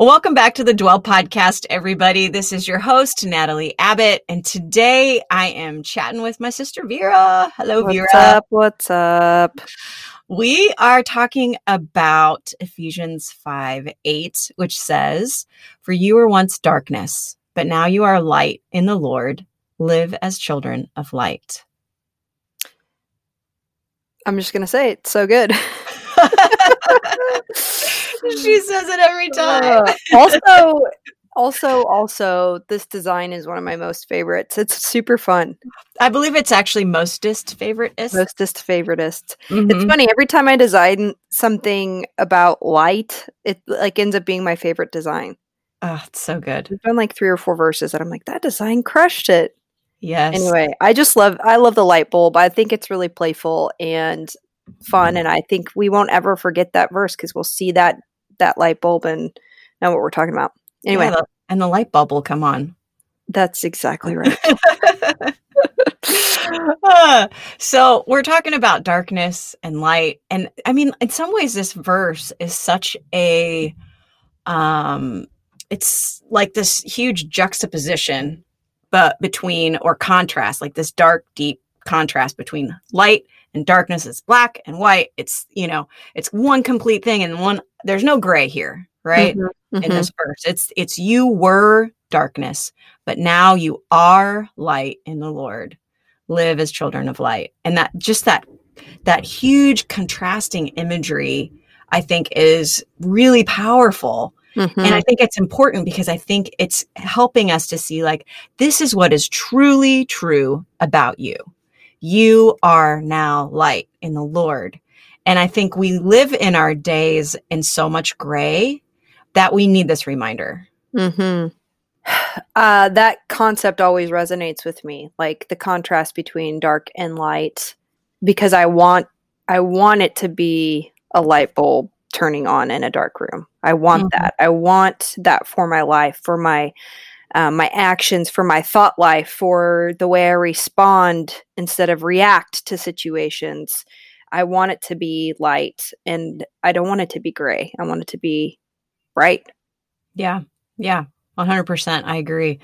Welcome back to the Dwell Podcast, everybody. This is your host, Natalie Abbott, and today I am chatting with my sister Vera. Hello, Vera. What's up? What's up? We are talking about Ephesians 5 8, which says, For you were once darkness, but now you are light in the Lord. Live as children of light. I'm just gonna say it's so good. she says it every time. Uh, also, also, also, this design is one of my most favorites. It's super fun. I believe it's actually mostest favoriteest. Mostest favoritist. It's Mhm. funny every time I design something about light, it like ends up being my favorite design. Oh, it's so good. There's been like three or four verses that I'm like, that design crushed it. Yes. Anyway, I just love I love the light bulb. I think it's really playful and fun, and I think we won't ever forget that verse because we'll see that that light bulb and know what we're talking about. Anyway, Yeah, the- and the light bulb will come on. that's exactly right. Ah, so we're talking about darkness and light and i mean in some ways this verse is such a um it's like this huge juxtaposition but between or contrast like this dark deep contrast between light and darkness is black and white it's you know it's one complete thing and one there's no gray here right Mhm, in mhm. this verse. It's it's you were darkness, but now you are light in the Lord. Live as children of light. And that just that that huge contrasting imagery I think is really powerful. Mhm. And I think it's important because I think it's helping us to see like this is what is truly true about you. You are now light in the Lord. And I think we live in our days in so much gray that we need this reminder. Mhm. Uh, that concept always resonates with me, like the contrast between dark and light, because I want I want it to be a light bulb turning on in a dark room. I want Mhm. that. I want that for my life, for my um, my actions, for my thought life, for the way I respond instead of react to situations. I want it to be light, and I don't want it to be gray. I want it to be bright. Yeah. Yeah. 100%. I agree.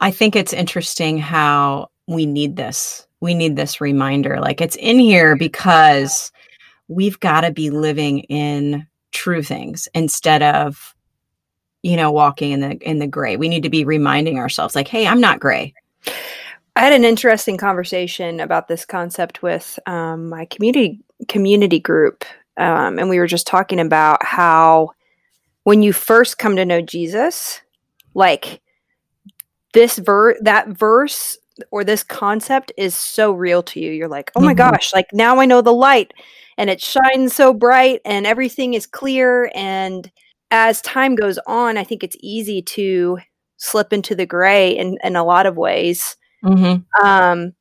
I think it's interesting how we need this. We need this reminder. Like it's in here because we've got to be living in true things instead of you know walking in the in the gray. We need to be reminding ourselves like, "Hey, I'm not gray." I had an interesting conversation about this concept with um, my community community group, um, and we were just talking about how when you first come to know Jesus, like this ver that verse or this concept is so real to you. You're like, oh my Mhm. gosh, like now I know the light, and it shines so bright, and everything is clear. And as time goes on, I think it's easy to slip into the gray in, in a lot of ways Mhm. um,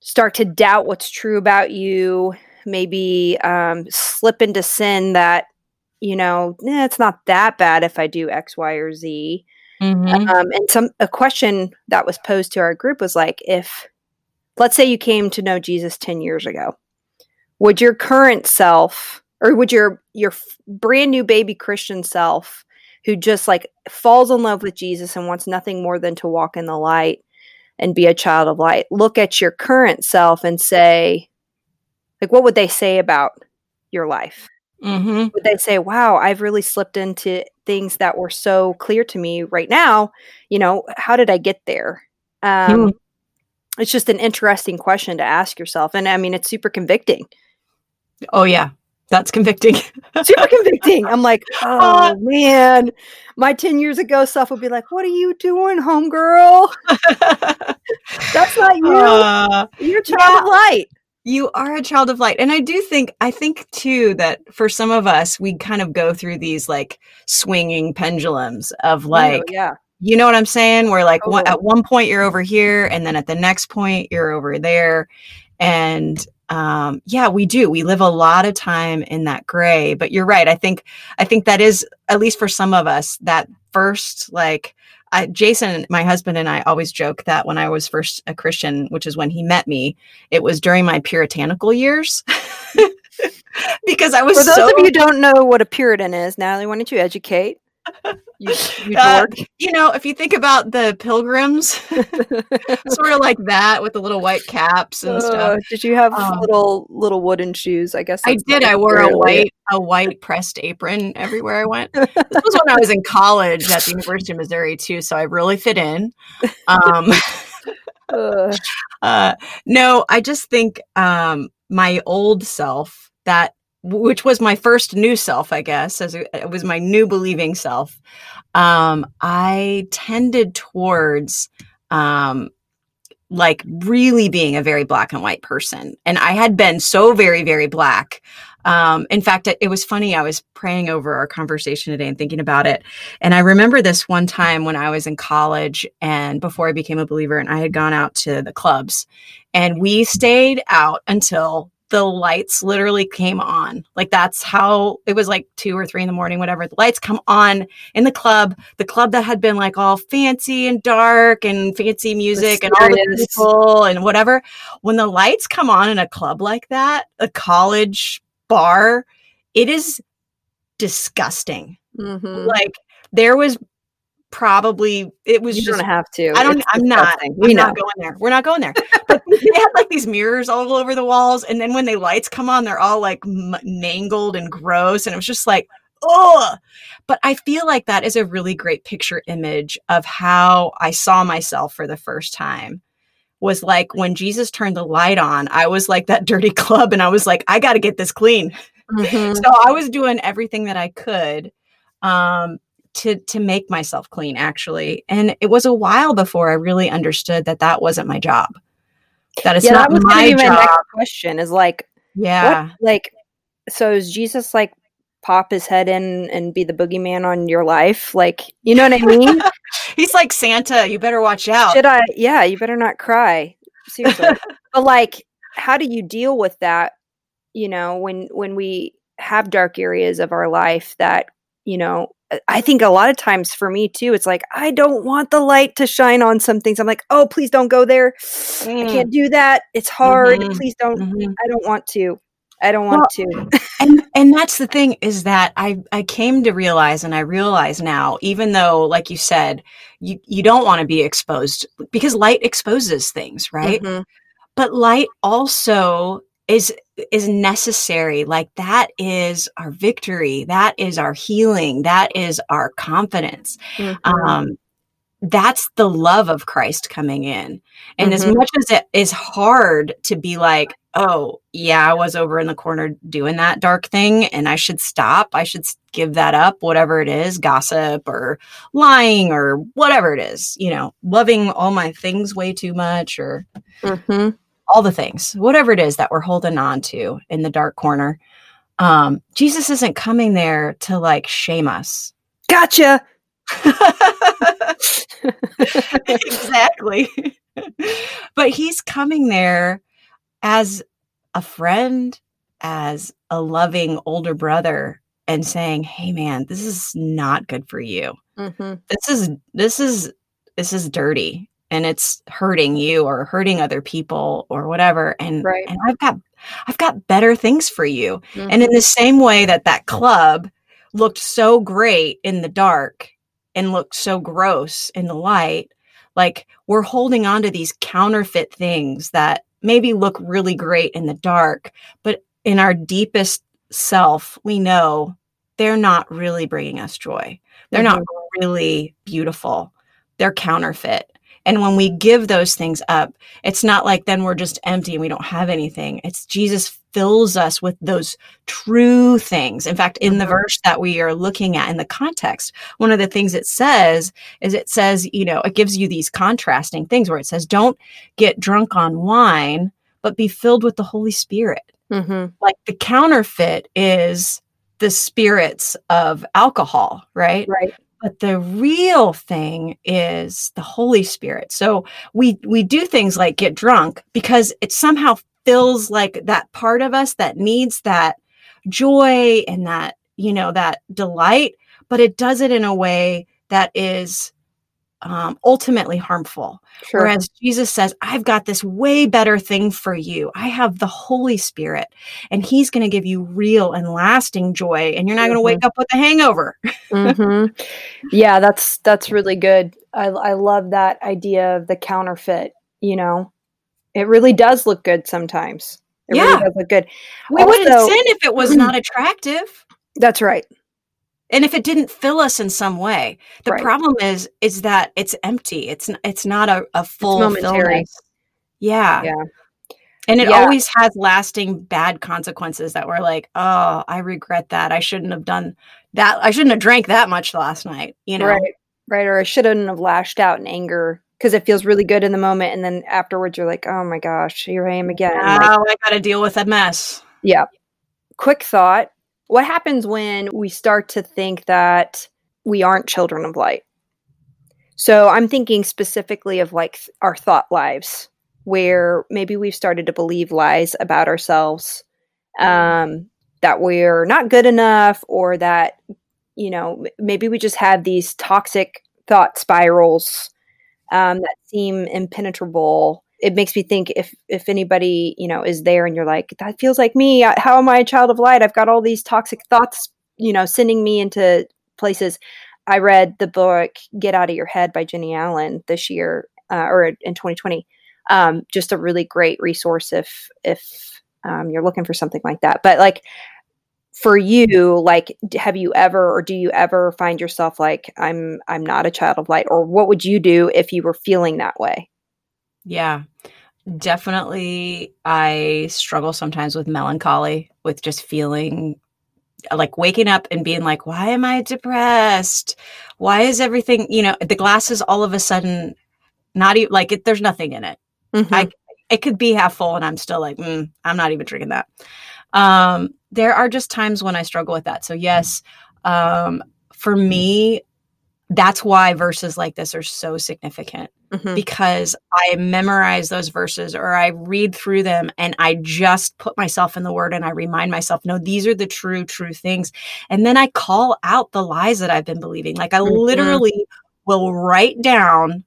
start to doubt what's true about you, maybe um, slip into sin that, you know, eh, it's not that bad if I do X, Y, or Z. Mhm. Um, and some a question that was posed to our group was like, if let's say you came to know Jesus ten years ago, would your current self, or would your your brand new baby Christian self, who just like falls in love with Jesus and wants nothing more than to walk in the light and be a child of light, look at your current self and say, like, what would they say about your life? Mhm. would they say, "Wow, I've really slipped into things that were so clear to me right now"? You know, how did I get there? Um, Hmm. It's just an interesting question to ask yourself, and I mean, it's super convicting. Oh yeah. That's convicting. Super convicting. I'm like, oh man, my ten years ago self would be like, "What are you doing, homegirl? That's not you. Uh, You're a child of light." You are a child of light. And I do think, I think too, that for some of us, we kind of go through these like swinging pendulums of like, Oh, yeah, you know what I'm saying? Where like one, at one point you're over here, and then at the next point you're over there. And um, yeah, we do. We live a lot of time in that gray. But you're right. I think I think that is at least for some of us that first like I, Jason, my husband, and I always joke that when I was first a Christian, which is when he met me, it was during my puritanical years. because I was For those so, of you who don't know what a Puritan is, Natalie, why don't you educate? You, you uh, you know, if you think about the pilgrims, sort of like that with the little white caps and stuff. Uh, did you have Um, little little wooden shoes? I guess I did. I wore a white a white pressed apron everywhere I went. This was when I was in college at the University of Missouri too, so I really fit in. Um, Ugh. uh, no, I just think um, my old self, that which was my first new self, I guess, as it was my new believing self. Um, I tended towards um, like really being a very black and white person, and I had been so very very black. Um, in fact, it was funny. I was praying over our conversation today and thinking about it. And I remember this one time when I was in college and before I became a believer, and I had gone out to the clubs and we stayed out until the lights literally came on. Like that's how it was like two or three in the morning, whatever. The lights come on in the club, the club that had been like all fancy and dark and fancy music and all the people and whatever. When the lights come on in a club like that, a college bar, it is disgusting. Mhm. Like there was probably it was You just don't have to. I don't. It's I'm not. disgusting. I'm We know. not going there. We're not going there. But they had like these mirrors all over the walls, and then when the lights come on, they're all like m- mangled and gross, and it was just like, oh. But I feel like that is a really great picture image of how I saw myself for the first time. Was like when Jesus turned the light on, I was like that dirty club, and I was like, I got to get this clean. Mhm. So I was doing everything that I could um, to to make myself clean, actually. And it was a while before I really understood that that wasn't my job. That it's yeah, not that was my my job. next question. Is like, yeah. what, like, so is Jesus like pop his head in and be the boogeyman on your life? Like, you know what I mean? He's like Santa. You better watch out. Should I? Yeah, you better not cry. Seriously. but like, how do you deal with that? You know, when when we have dark areas of our life that you know. I think a lot of times for me too, it's like I don't want the light to shine on some things. I'm like, oh, please don't go there. I Mm. can't do that. It's hard. Mhm. Please don't. Mhm. I don't want to. I don't want to. and and that's the thing is that I I came to realize and I realize now even though like you said you you don't want to be exposed because light exposes things right Mhm. but light also is is necessary like that is our victory that is our healing that is our confidence Mhm. um that's the love of Christ coming in and as Mhm. much as it is hard to be like oh yeah I was over in the corner doing that dark thing and I should stop I should give that up whatever it is gossip or lying or whatever it is you know loving all my things way too much or Mhm. All the things, whatever it is that we're holding on to in the dark corner. Um, Jesus isn't coming there to like shame us. Gotcha. exactly. but he's coming there as a friend, as a loving older brother and saying, "Hey man, this is not good for you. Mhm. This is this is this is dirty and it's hurting you or hurting other people or whatever and Right. and I've got I've got better things for you." Mhm. And in the same way that that club looked so great in the dark and looked so gross in the light, like we're holding on to these counterfeit things that maybe look really great in the dark, but in our deepest self, we know they're not really bringing us joy. They're not really beautiful. They're counterfeit. And when we give those things up, it's not like then we're just empty and we don't have anything. It's Jesus fills us with those true things. In fact, in the Mhm. verse that we are looking at in the context, one of the things it says is it says, you know, it gives you these contrasting things where it says, don't get drunk on wine, but be filled with the Holy Spirit. Mhm. Like the counterfeit is the spirits of alcohol, right? Right. But the real thing is the holy spirit. So we we do things like get drunk because it somehow fills like that part of us that needs that joy and that, you know, that delight, but it does it in a way that is um, ultimately harmful. Sure. Whereas Jesus says, I've got this way better thing for you. I have the Holy Spirit, and He's going to give you real and lasting joy, and you're not mm-hmm. going to wake up with a hangover. mm-hmm. Yeah, that's that's really good. I, I love that idea of the counterfeit. You know, it really does look good sometimes. It yeah. really does look good. We also, wouldn't sin if it was not attractive. That's right and if it didn't fill us in some way the right. problem is is that it's empty. It's it's not a, a full momentary. yeah. Yeah. And it yeah. always has lasting bad consequences that we're like oh i regret that. I shouldn't have done that. I shouldn't have drank that much last night you know? Right. Right. Or i shouldn't have lashed out in anger because it feels really good in the moment and then afterwards you're like oh my gosh here i am again now like, i gotta deal with a mess. Yeah. Quick thought what happens when we start to think that we aren't children of light? So I'm thinking specifically of like our thought lives, where maybe we've started to believe lies about ourselves, um, that we're not good enough, or that, you know, maybe we just have these toxic thought spirals um, that seem impenetrable it makes me think if if anybody you know is there and you're like that feels like me. How am i a child of light? I've got all these toxic thoughts you know sending me into places. I read the book get out of your head by Jennie Allen this year uh, or in 2020 um, just a really great resource if if um, you're looking for something like that. But like for you like have you ever or do you ever find yourself like i'm i'm not a child of light or what would you do if you were feeling that way yeah. Definitely I struggle sometimes with melancholy, with just feeling like waking up and being like, why am I depressed? Why is everything, you know, the glass is all of a sudden not even like it, there's nothing in it. Mm-hmm. I, it could be half full and I'm still like, mm, I'm not even drinking that. Um, there are just times when I struggle with that. So, yes, um, for me, that's why verses like this are so significant mm-hmm. because I memorize those verses or I read through them and I just put myself in the word and I remind myself, no, these are the true, true things. And then I call out the lies that I've been believing. Like I mm-hmm. literally will write down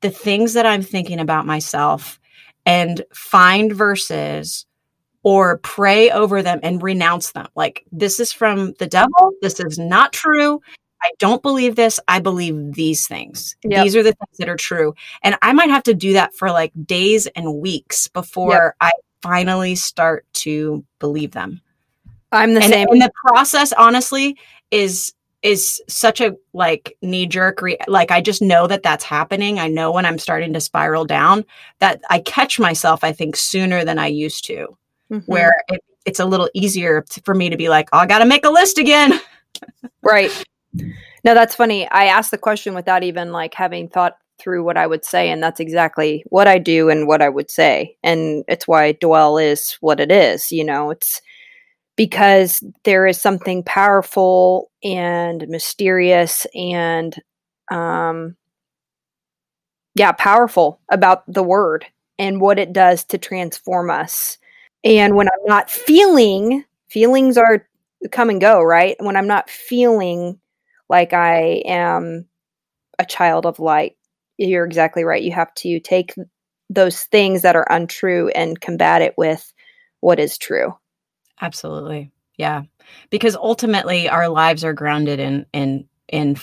the things that I'm thinking about myself and find verses or pray over them and renounce them. Like, this is from the devil. This is not true. I don't believe this. I believe these things. Yep. These are the things that are true. And I might have to do that for like days and weeks before yep. I finally start to believe them. I'm the and, same. And the process, honestly, is is such a like knee jerk re- like i just know that that's happening i know when i'm starting to spiral down that i catch myself i think sooner than i used to mm-hmm. where it, it's a little easier to, for me to be like oh i gotta make a list again right no, that's funny. I asked the question without even like having thought through what I would say, and that's exactly what I do and what I would say. And it's why dwell is what it is. You know, it's because there is something powerful and mysterious and um yeah, powerful about the word and what it does to transform us. And when I'm not feeling, feelings are come and go, right? When I'm not feeling like I am a child of light. You're exactly right. You have to take those things that are untrue and combat it with what is true. Absolutely. Yeah. Because ultimately our lives are grounded in in in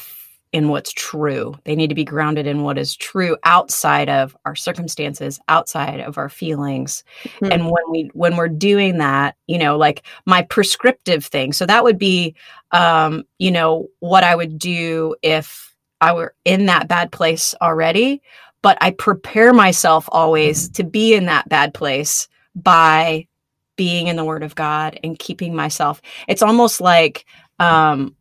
in what's true. They need to be grounded in what is true outside of our circumstances, outside of our feelings. Mm-hmm. And when we when we're doing that, you know, like my prescriptive thing. So that would be um, you know, what I would do if I were in that bad place already, but I prepare myself always to be in that bad place by being in the word of God and keeping myself. It's almost like um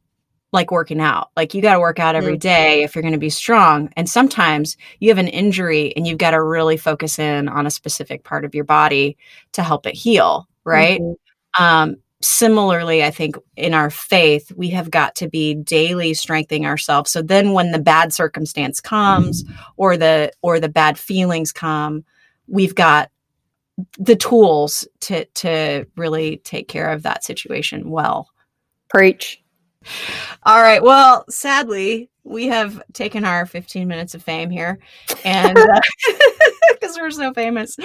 like working out. Like you got to work out every mm. if you're going to be strong. And sometimes you have an injury and you've got to really focus in on a specific part of your body to help it heal, right? Mm-hmm. Um, similarly, I think in our faith, we have got to be daily strengthening ourselves. So then when the bad circumstance comes mm-hmm. or the or the bad feelings come, we've got the tools to to really take care of that situation well. Preach. All right. Well, sadly, we have taken our 15 minutes of fame here and because uh, we're so famous.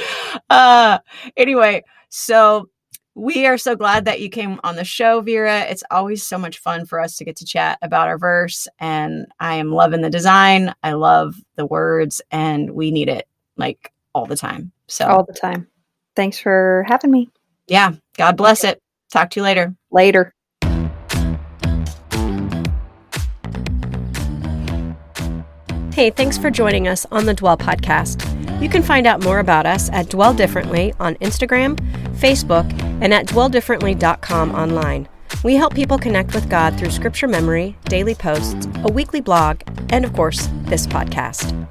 Uh anyway, so we are so glad that you came on the show, Vera. It's always so much fun for us to get to chat about our verse. And I am loving the design. I love the words, and we need it like all the time. So, all the time. Thanks for having me. Yeah. God bless it. Talk to you later. Later. Hey, thanks for joining us on the Dwell Podcast. You can find out more about us at Dwell Differently on Instagram, Facebook, and at dwelldifferently.com online. We help people connect with God through scripture memory, daily posts, a weekly blog, and of course, this podcast.